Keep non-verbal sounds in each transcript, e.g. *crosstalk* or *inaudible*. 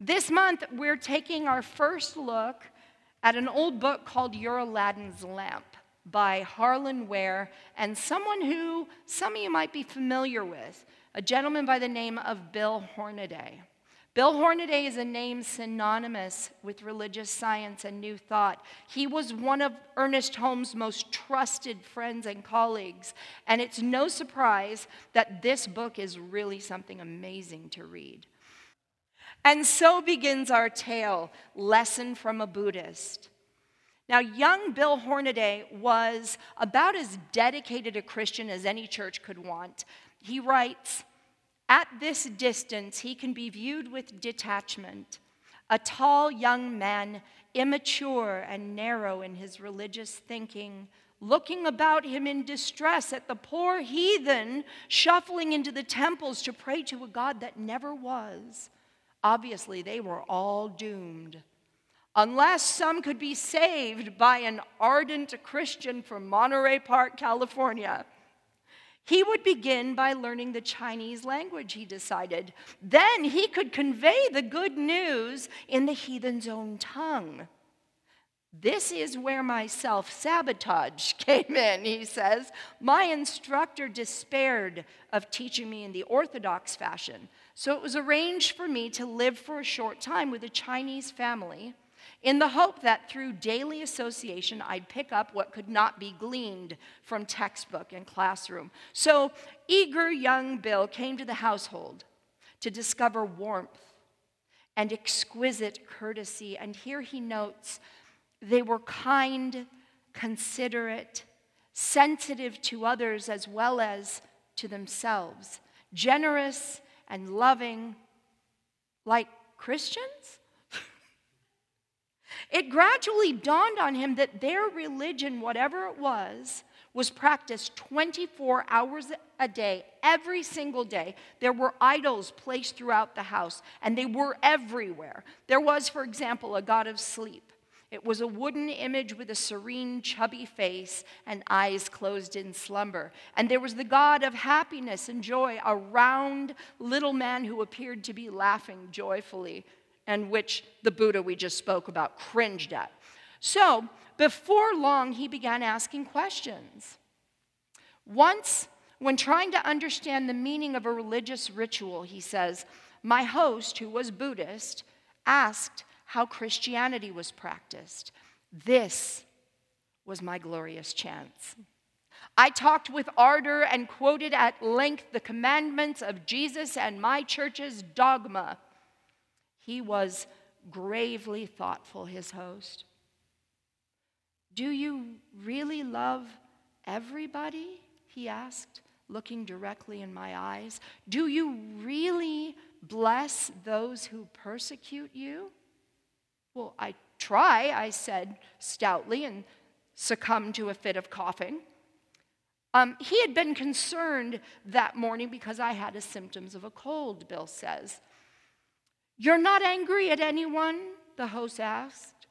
This month, we're taking our first look at an old book called Your Aladdin's Lamp by Harlan Ware and someone who some of you might be familiar with, a gentleman by the name of Bill Hornaday. Bill Hornaday is a name synonymous with religious science and New Thought. He was one of Ernest Holmes' most trusted friends and colleagues, and it's no surprise that this book is really something amazing to read. And so begins our tale Lesson from a Buddhist. Now, young Bill Hornaday was about as dedicated a Christian as any church could want. He writes, At this distance, he can be viewed with detachment. A tall young man, immature and narrow in his religious thinking, looking about him in distress at the poor heathen shuffling into the temples to pray to a God that never was. Obviously, they were all doomed. Unless some could be saved by an ardent Christian from Monterey Park, California. He would begin by learning the Chinese language, he decided. Then he could convey the good news in the heathen's own tongue. This is where my self sabotage *laughs* came in, he says. My instructor despaired of teaching me in the Orthodox fashion, so it was arranged for me to live for a short time with a Chinese family in the hope that through daily association I'd pick up what could not be gleaned from textbook and classroom. So, eager young Bill came to the household to discover warmth and exquisite courtesy. And here he notes they were kind, considerate, sensitive to others as well as to themselves, generous and loving, like Christians? *laughs* it gradually dawned on him that their religion, whatever it was, was practiced 24 hours a day, every single day. There were idols placed throughout the house, and they were everywhere. There was, for example, a god of sleep. It was a wooden image with a serene, chubby face and eyes closed in slumber. And there was the God of happiness and joy, a round little man who appeared to be laughing joyfully, and which the Buddha we just spoke about cringed at. So, before long, he began asking questions. Once, when trying to understand the meaning of a religious ritual, he says, My host, who was Buddhist, asked, how Christianity was practiced. This was my glorious chance. I talked with ardor and quoted at length the commandments of Jesus and my church's dogma. He was gravely thoughtful, his host. Do you really love everybody? He asked, looking directly in my eyes. Do you really bless those who persecute you? Well, I try, I said stoutly, and succumbed to a fit of coughing. Um, he had been concerned that morning because I had the symptoms of a cold, Bill says. You're not angry at anyone? The host asked.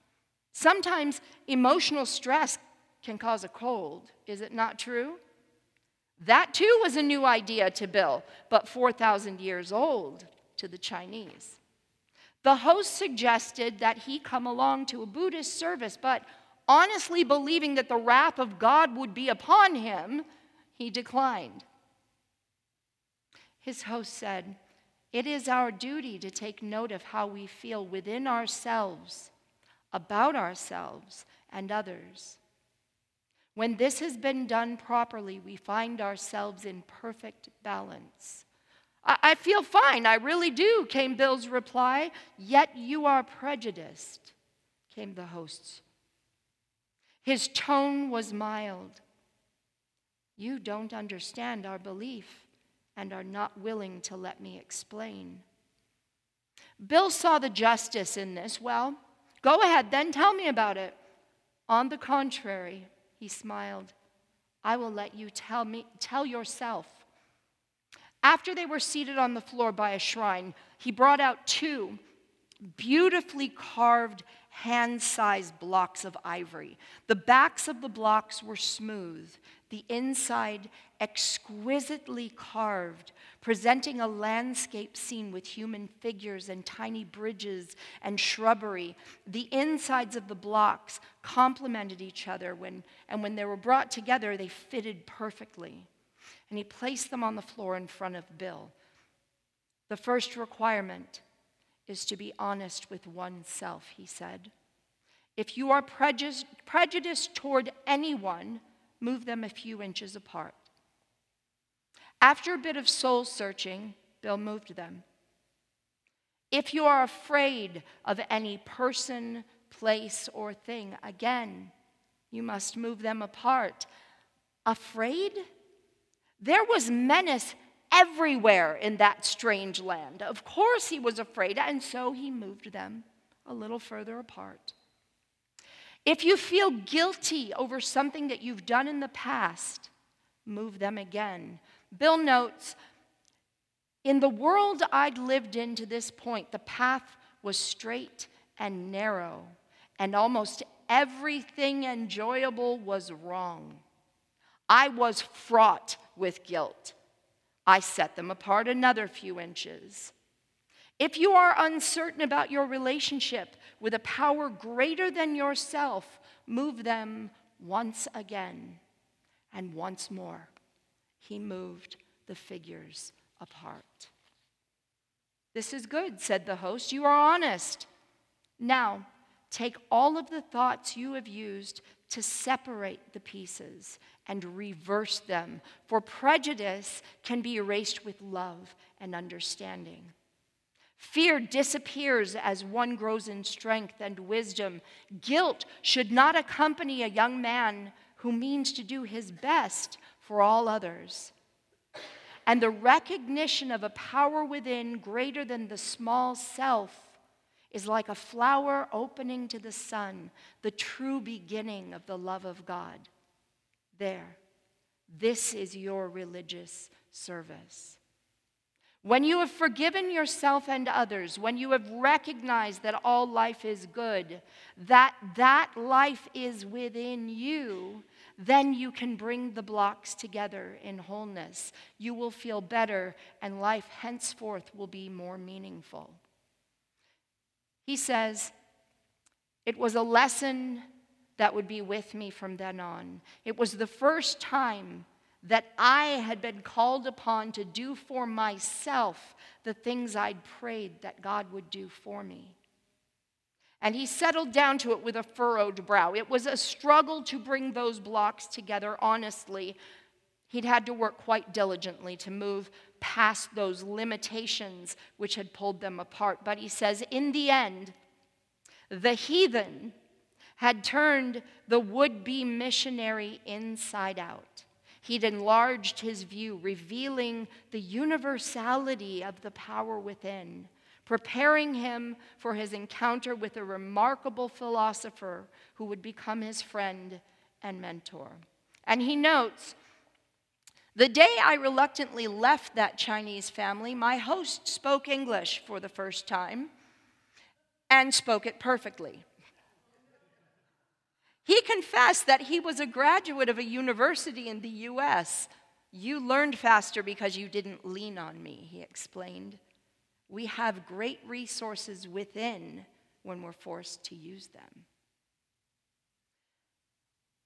Sometimes emotional stress can cause a cold, is it not true? That too was a new idea to Bill, but 4,000 years old to the Chinese. The host suggested that he come along to a Buddhist service, but honestly believing that the wrath of God would be upon him, he declined. His host said, It is our duty to take note of how we feel within ourselves, about ourselves and others. When this has been done properly, we find ourselves in perfect balance. I, I feel fine, I really do, came Bill's reply. Yet you are prejudiced, came the host's. His tone was mild. You don't understand our belief and are not willing to let me explain. Bill saw the justice in this. Well, go ahead, then tell me about it. On the contrary, he smiled, I will let you tell me tell yourself after they were seated on the floor by a shrine, he brought out two beautifully carved hand sized blocks of ivory. The backs of the blocks were smooth, the inside exquisitely carved, presenting a landscape scene with human figures and tiny bridges and shrubbery. The insides of the blocks complemented each other, when, and when they were brought together, they fitted perfectly. And he placed them on the floor in front of Bill. The first requirement is to be honest with oneself, he said. If you are prejudiced toward anyone, move them a few inches apart. After a bit of soul searching, Bill moved them. If you are afraid of any person, place, or thing, again, you must move them apart. Afraid? There was menace everywhere in that strange land. Of course, he was afraid, and so he moved them a little further apart. If you feel guilty over something that you've done in the past, move them again. Bill notes In the world I'd lived in to this point, the path was straight and narrow, and almost everything enjoyable was wrong. I was fraught with guilt. I set them apart another few inches. If you are uncertain about your relationship with a power greater than yourself, move them once again and once more. He moved the figures apart. This is good, said the host. You are honest. Now, take all of the thoughts you have used to separate the pieces and reverse them, for prejudice can be erased with love and understanding. Fear disappears as one grows in strength and wisdom. Guilt should not accompany a young man who means to do his best for all others. And the recognition of a power within greater than the small self is like a flower opening to the sun, the true beginning of the love of God. There, this is your religious service. When you have forgiven yourself and others, when you have recognized that all life is good, that that life is within you, then you can bring the blocks together in wholeness. You will feel better, and life henceforth will be more meaningful. He says, It was a lesson that would be with me from then on. It was the first time that I had been called upon to do for myself the things I'd prayed that God would do for me. And he settled down to it with a furrowed brow. It was a struggle to bring those blocks together, honestly. He'd had to work quite diligently to move past those limitations which had pulled them apart. But he says, in the end, the heathen had turned the would be missionary inside out. He'd enlarged his view, revealing the universality of the power within, preparing him for his encounter with a remarkable philosopher who would become his friend and mentor. And he notes, the day I reluctantly left that Chinese family, my host spoke English for the first time and spoke it perfectly. He confessed that he was a graduate of a university in the US. You learned faster because you didn't lean on me, he explained. We have great resources within when we're forced to use them.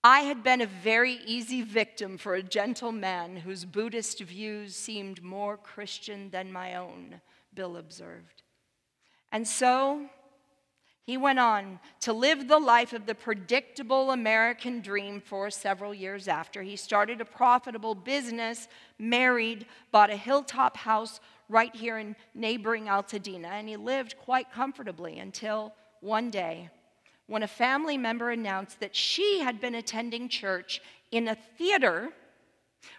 I had been a very easy victim for a gentle man whose Buddhist views seemed more Christian than my own, Bill observed. And so he went on to live the life of the predictable American dream for several years after. He started a profitable business, married, bought a hilltop house right here in neighboring Altadena, and he lived quite comfortably until one day when a family member announced that she had been attending church in a theater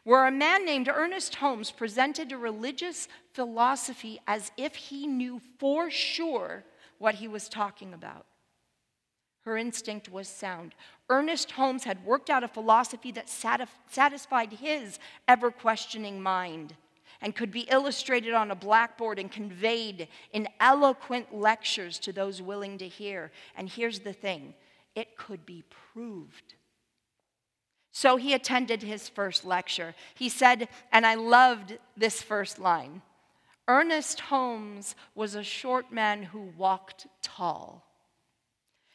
where a man named Ernest Holmes presented a religious philosophy as if he knew for sure what he was talking about. Her instinct was sound. Ernest Holmes had worked out a philosophy that satisfied his ever questioning mind and could be illustrated on a blackboard and conveyed in eloquent lectures to those willing to hear. And here's the thing it could be proved. So he attended his first lecture. He said, and I loved this first line Ernest Holmes was a short man who walked tall.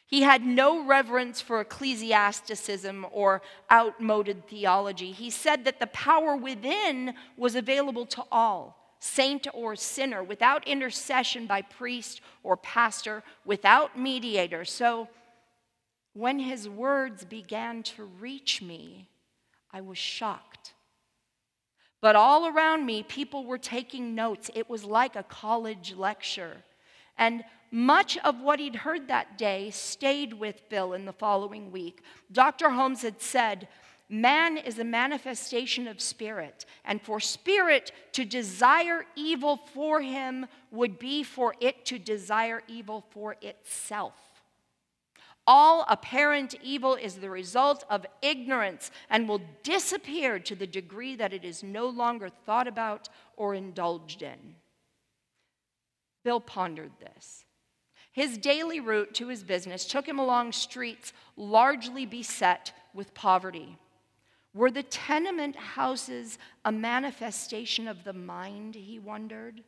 He had no reverence for ecclesiasticism or outmoded theology. He said that the power within was available to all, saint or sinner, without intercession by priest or pastor, without mediator. So when his words began to reach me, I was shocked. But all around me, people were taking notes. It was like a college lecture. And much of what he'd heard that day stayed with Bill in the following week. Dr. Holmes had said, Man is a manifestation of spirit, and for spirit to desire evil for him would be for it to desire evil for itself. All apparent evil is the result of ignorance and will disappear to the degree that it is no longer thought about or indulged in. Bill pondered this. His daily route to his business took him along streets largely beset with poverty. Were the tenement houses a manifestation of the mind, he wondered?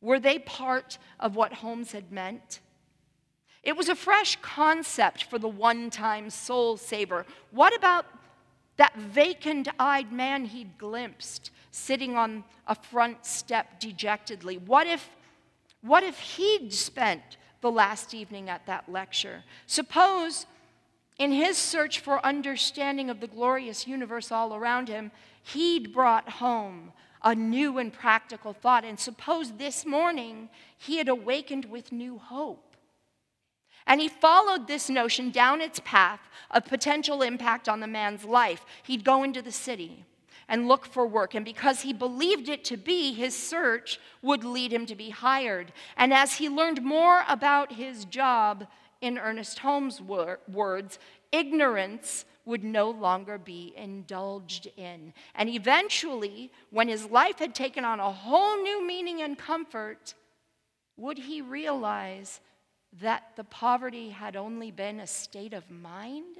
Were they part of what Holmes had meant? It was a fresh concept for the one time soul saver. What about that vacant eyed man he'd glimpsed sitting on a front step dejectedly? What if, what if he'd spent the last evening at that lecture. Suppose, in his search for understanding of the glorious universe all around him, he'd brought home a new and practical thought. And suppose this morning he had awakened with new hope. And he followed this notion down its path of potential impact on the man's life. He'd go into the city and look for work. And because he believed it to be, his search would lead him to be hired. And as he learned more about his job, in Ernest Holmes' wor- words, ignorance would no longer be indulged in. And eventually, when his life had taken on a whole new meaning and comfort, would he realize that the poverty had only been a state of mind?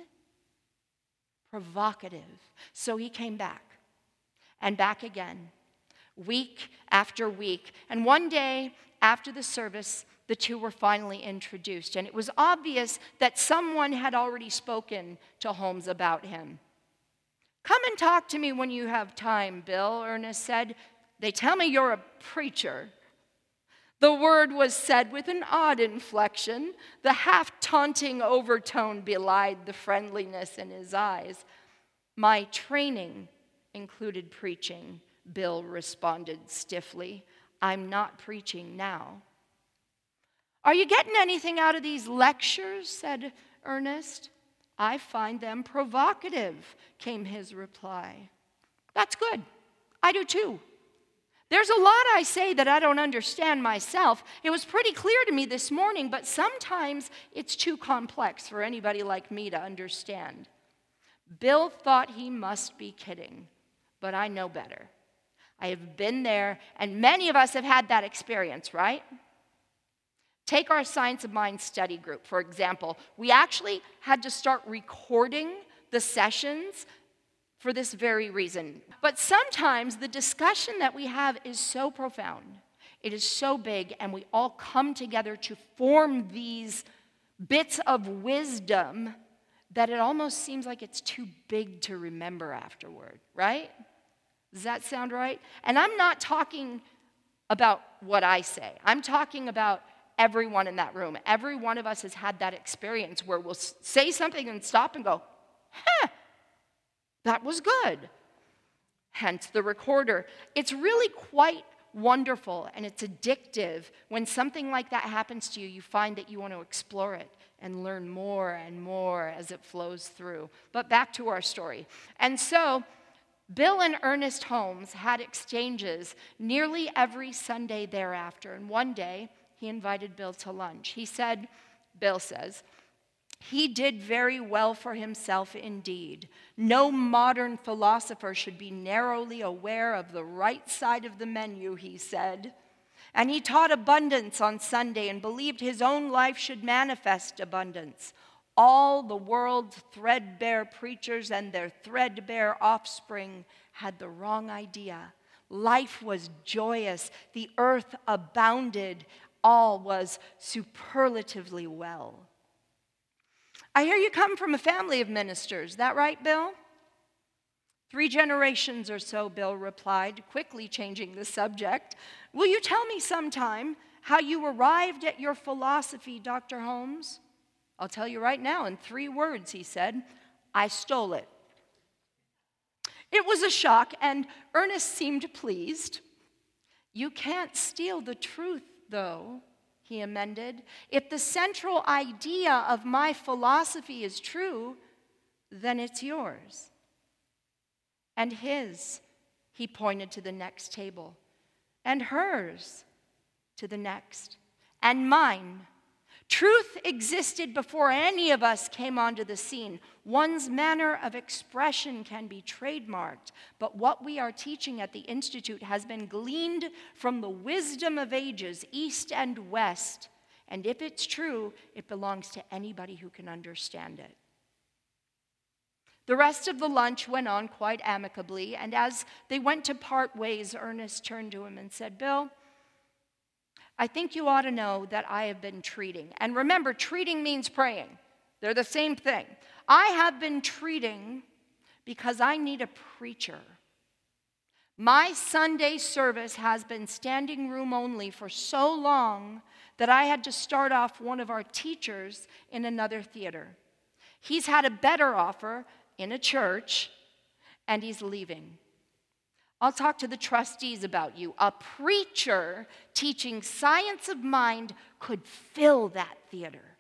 Provocative. So he came back and back again, week after week. And one day after the service, the two were finally introduced. And it was obvious that someone had already spoken to Holmes about him. Come and talk to me when you have time, Bill, Ernest said. They tell me you're a preacher. The word was said with an odd inflection. The half taunting overtone belied the friendliness in his eyes. My training included preaching, Bill responded stiffly. I'm not preaching now. Are you getting anything out of these lectures? said Ernest. I find them provocative, came his reply. That's good. I do too. There's a lot I say that I don't understand myself. It was pretty clear to me this morning, but sometimes it's too complex for anybody like me to understand. Bill thought he must be kidding but I know better. I have been there, and many of us have had that experience, right? Take our Science of Mind study group, for example. We actually had to start recording the sessions for this very reason. But sometimes the discussion that we have is so profound, it is so big, and we all come together to form these bits of wisdom that it almost seems like it's too big to remember afterward, right? Does that sound right? And I'm not talking about what I say, I'm talking about everyone in that room. Every one of us has had that experience where we'll say something and stop and go, huh, that was good. Hence the recorder. It's really quite wonderful and it's addictive. When something like that happens to you, you find that you want to explore it and learn more and more as it flows through. But back to our story. And so, Bill and Ernest Holmes had exchanges nearly every Sunday thereafter. And one day, he invited Bill to lunch. He said, Bill says, he did very well for himself indeed. No modern philosopher should be narrowly aware of the right side of the menu, he said. And he taught abundance on Sunday and believed his own life should manifest abundance. All the world's threadbare preachers and their threadbare offspring had the wrong idea. Life was joyous, the earth abounded, all was superlatively well. I hear you come from a family of ministers. That right, Bill? Three generations or so, Bill replied, quickly changing the subject. Will you tell me sometime how you arrived at your philosophy, Dr. Holmes? I'll tell you right now in three words, he said. I stole it. It was a shock, and Ernest seemed pleased. You can't steal the truth, though, he amended. If the central idea of my philosophy is true, then it's yours. And his, he pointed to the next table, and hers to the next, and mine Truth existed before any of us came onto the scene. One's manner of expression can be trademarked, but what we are teaching at the Institute has been gleaned from the wisdom of ages, east and west. And if it's true, it belongs to anybody who can understand it. The rest of the lunch went on quite amicably, and as they went to part ways, Ernest turned to him and said, Bill, I think you ought to know that I have been treating. And remember, treating means praying, they're the same thing. I have been treating because I need a preacher. My Sunday service has been standing room only for so long that I had to start off one of our teachers in another theater. He's had a better offer in a church, and he's leaving. I'll talk to the trustees about you. A preacher teaching science of mind could fill that theater.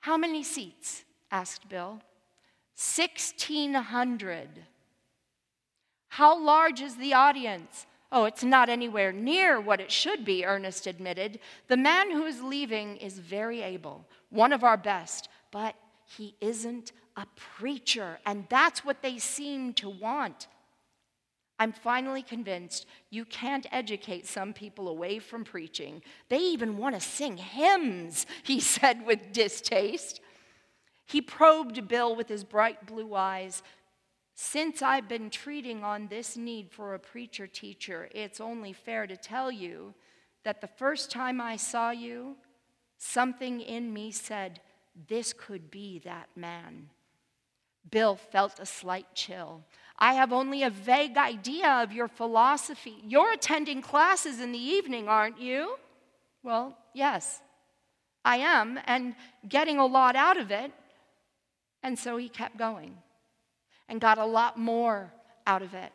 How many seats? asked Bill. 1,600. How large is the audience? Oh, it's not anywhere near what it should be, Ernest admitted. The man who is leaving is very able, one of our best, but he isn't a preacher, and that's what they seem to want. I'm finally convinced you can't educate some people away from preaching. They even want to sing hymns, *laughs* he said with distaste. He probed Bill with his bright blue eyes. Since I've been treating on this need for a preacher teacher, it's only fair to tell you that the first time I saw you, something in me said, This could be that man. Bill felt a slight chill. I have only a vague idea of your philosophy. You're attending classes in the evening, aren't you? Well, yes, I am, and getting a lot out of it. And so he kept going and got a lot more out of it.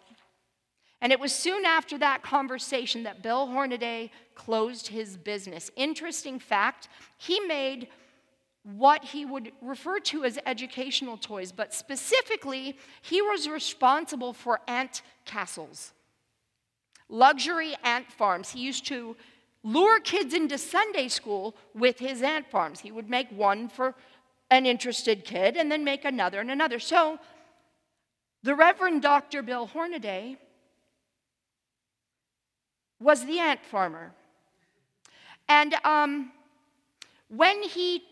And it was soon after that conversation that Bill Hornaday closed his business. Interesting fact, he made what he would refer to as educational toys, but specifically, he was responsible for ant castles, luxury ant farms. He used to lure kids into Sunday school with his ant farms. He would make one for an interested kid and then make another and another. So, the Reverend Dr. Bill Hornaday was the ant farmer. And um, when he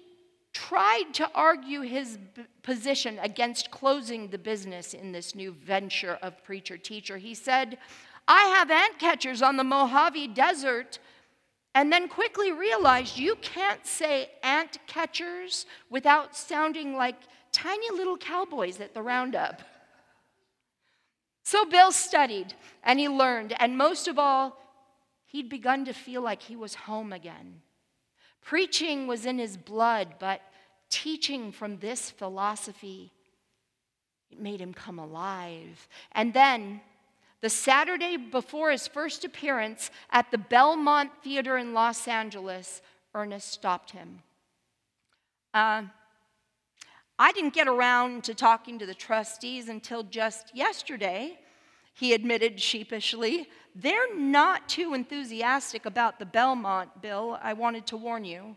tried to argue his b- position against closing the business in this new venture of preacher teacher. He said, I have ant catchers on the Mojave Desert, and then quickly realized you can't say ant catchers without sounding like tiny little cowboys at the roundup. So Bill studied and he learned, and most of all, he'd begun to feel like he was home again. Preaching was in his blood, but teaching from this philosophy, it made him come alive. And then, the Saturday before his first appearance at the Belmont Theater in Los Angeles, Ernest stopped him. Uh, I didn't get around to talking to the trustees until just yesterday, he admitted sheepishly. They're not too enthusiastic about the Belmont bill. I wanted to warn you.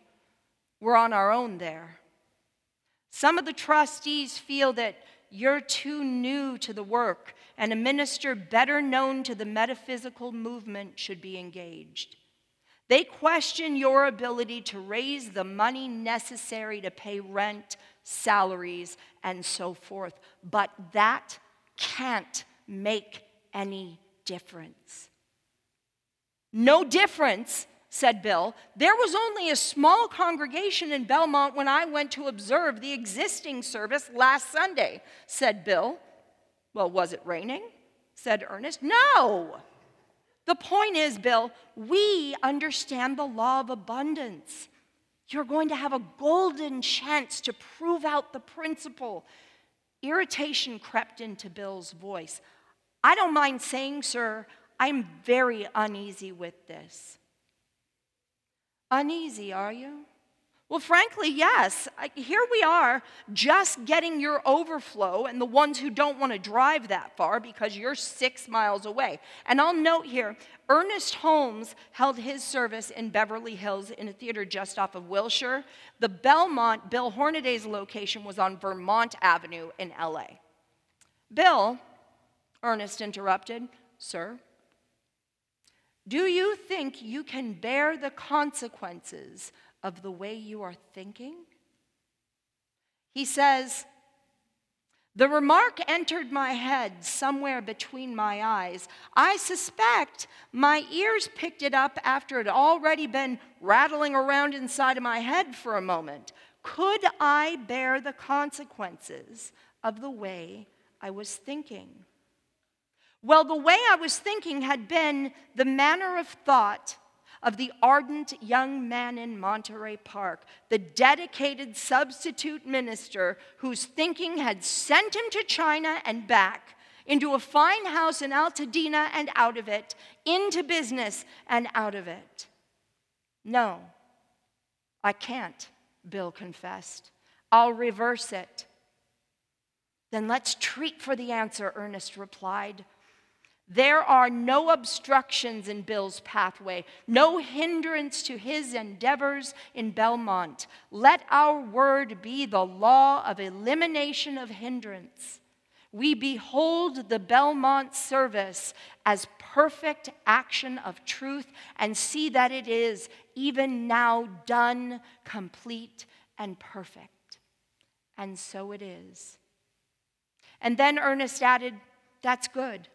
We're on our own there. Some of the trustees feel that you're too new to the work, and a minister better known to the metaphysical movement should be engaged. They question your ability to raise the money necessary to pay rent, salaries, and so forth. But that can't make any difference. No difference, said Bill. There was only a small congregation in Belmont when I went to observe the existing service last Sunday, said Bill. Well, was it raining? said Ernest. No. The point is, Bill, we understand the law of abundance. You're going to have a golden chance to prove out the principle. Irritation crept into Bill's voice. I don't mind saying, sir, I'm very uneasy with this. Uneasy, are you? Well, frankly, yes. Here we are just getting your overflow and the ones who don't want to drive that far because you're six miles away. And I'll note here Ernest Holmes held his service in Beverly Hills in a theater just off of Wilshire. The Belmont, Bill Hornaday's location was on Vermont Avenue in LA. Bill, Ernest interrupted, Sir, do you think you can bear the consequences of the way you are thinking? He says, the remark entered my head somewhere between my eyes. I suspect my ears picked it up after it had already been rattling around inside of my head for a moment. Could I bear the consequences of the way I was thinking? Well, the way I was thinking had been the manner of thought of the ardent young man in Monterey Park, the dedicated substitute minister whose thinking had sent him to China and back, into a fine house in Altadena and out of it, into business and out of it. No, I can't, Bill confessed. I'll reverse it. Then let's treat for the answer, Ernest replied. There are no obstructions in Bill's pathway, no hindrance to his endeavors in Belmont. Let our word be the law of elimination of hindrance. We behold the Belmont service as perfect action of truth and see that it is even now done, complete, and perfect. And so it is. And then Ernest added, That's good.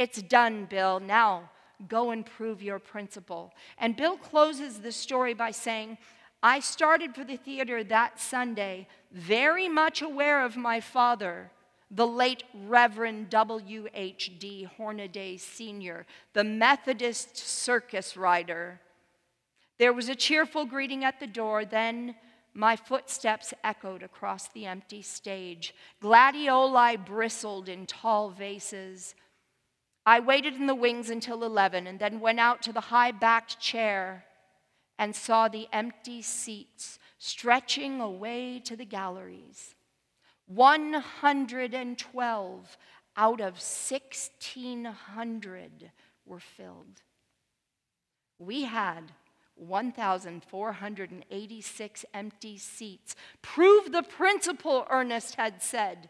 It's done, Bill. Now go and prove your principle. And Bill closes the story by saying, I started for the theater that Sunday very much aware of my father, the late Reverend W.H.D. Hornaday Sr., the Methodist circus rider. There was a cheerful greeting at the door, then my footsteps echoed across the empty stage. Gladioli bristled in tall vases. I waited in the wings until 11 and then went out to the high backed chair and saw the empty seats stretching away to the galleries. 112 out of 1,600 were filled. We had 1,486 empty seats. Prove the principle, Ernest had said.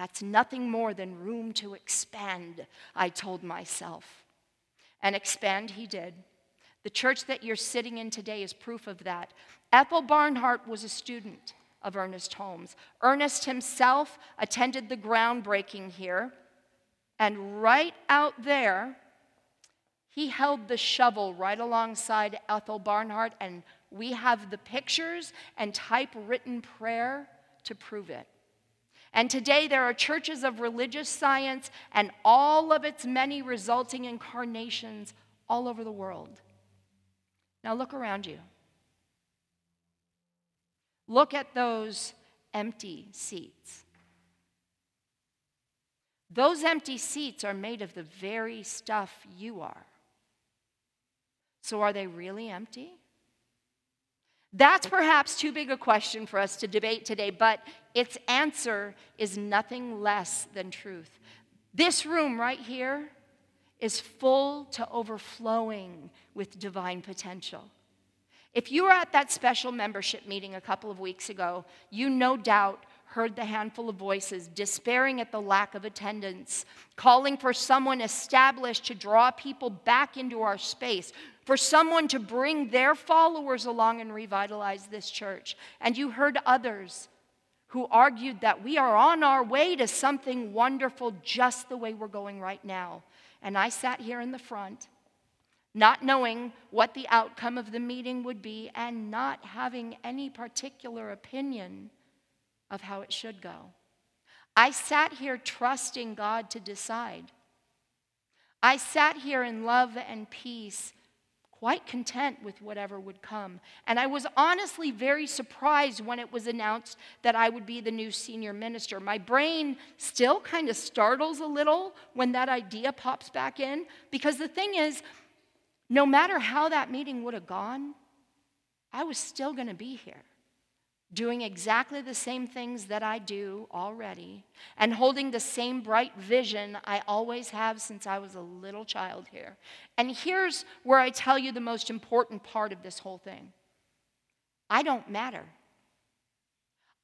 That's nothing more than room to expand, I told myself. And expand he did. The church that you're sitting in today is proof of that. Ethel Barnhart was a student of Ernest Holmes. Ernest himself attended the groundbreaking here, and right out there, he held the shovel right alongside Ethel Barnhart, and we have the pictures and typewritten prayer to prove it. And today there are churches of religious science and all of its many resulting incarnations all over the world. Now look around you. Look at those empty seats. Those empty seats are made of the very stuff you are. So are they really empty? That's perhaps too big a question for us to debate today, but its answer is nothing less than truth. This room right here is full to overflowing with divine potential. If you were at that special membership meeting a couple of weeks ago, you no doubt heard the handful of voices despairing at the lack of attendance, calling for someone established to draw people back into our space. for someone to bring their followers along and revitalize this church. And you heard others who argued that we are on our way to something wonderful just the way we're going right now. And I sat here in the front, not knowing what the outcome of the meeting would be and not having any particular opinion of how it should go. I sat here trusting God to decide. I sat here in love and peace, quite content with whatever would come. And I was honestly very surprised when it was announced that I would be the new senior minister. My brain still kind of startles a little when that idea pops back in, because the thing is, no matter how that meeting would have gone, I was still going to be here doing exactly the same things that I do already, and holding the same bright vision I always have since I was a little child here. And here's where I tell you the most important part of this whole thing I don't matter.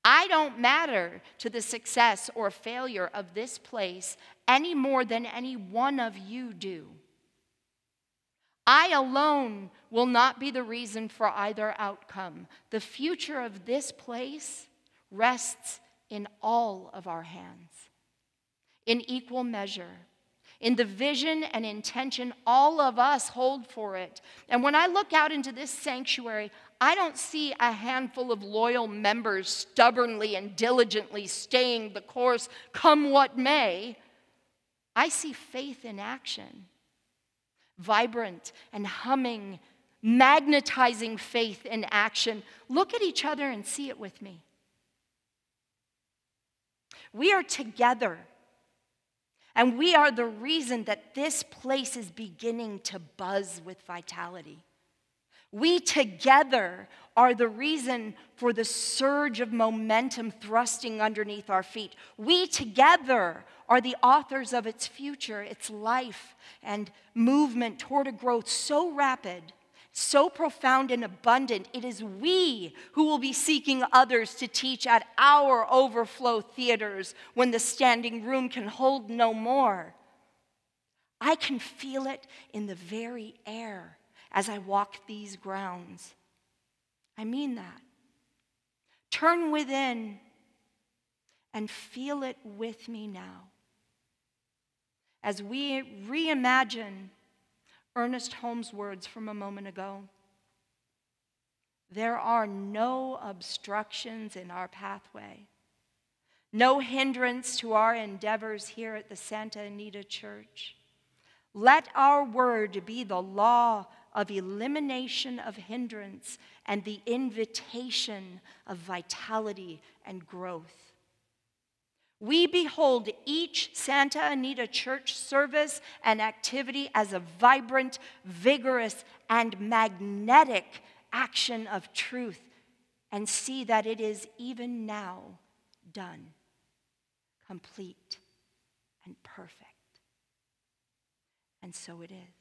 I don't matter to the success or failure of this place any more than any one of you do. I alone will not be the reason for either outcome. The future of this place rests in all of our hands, in equal measure. In the vision and intention all of us hold for it. And when I look out into this sanctuary, I don't see a handful of loyal members stubbornly and diligently staying the course, come what may. I see faith in action vibrant and humming, magnetizing faith in action. Look at each other and see it with me. We are together. And we are the reason that this place is beginning to buzz with vitality. We together are the reason for the surge of momentum thrusting underneath our feet. We together are the authors of its future, its life, and movement toward a growth so rapid, so profound and abundant. It is we who will be seeking others to teach at our overflow theaters when the standing room can hold no more. I can feel it in the very air as I walk these grounds. I mean that. Turn within and feel it with me now as we reimagine Ernest Holmes' words from a moment ago. There are no obstructions in our pathway, no hindrance to our endeavors here at the Santa Anita Church. Let our word be the law of elimination of hindrance and the invitation of vitality and growth. We behold each Santa Anita church service and activity as a vibrant, vigorous, and magnetic action of truth and see that it is even now done, complete, and perfect. And so it is.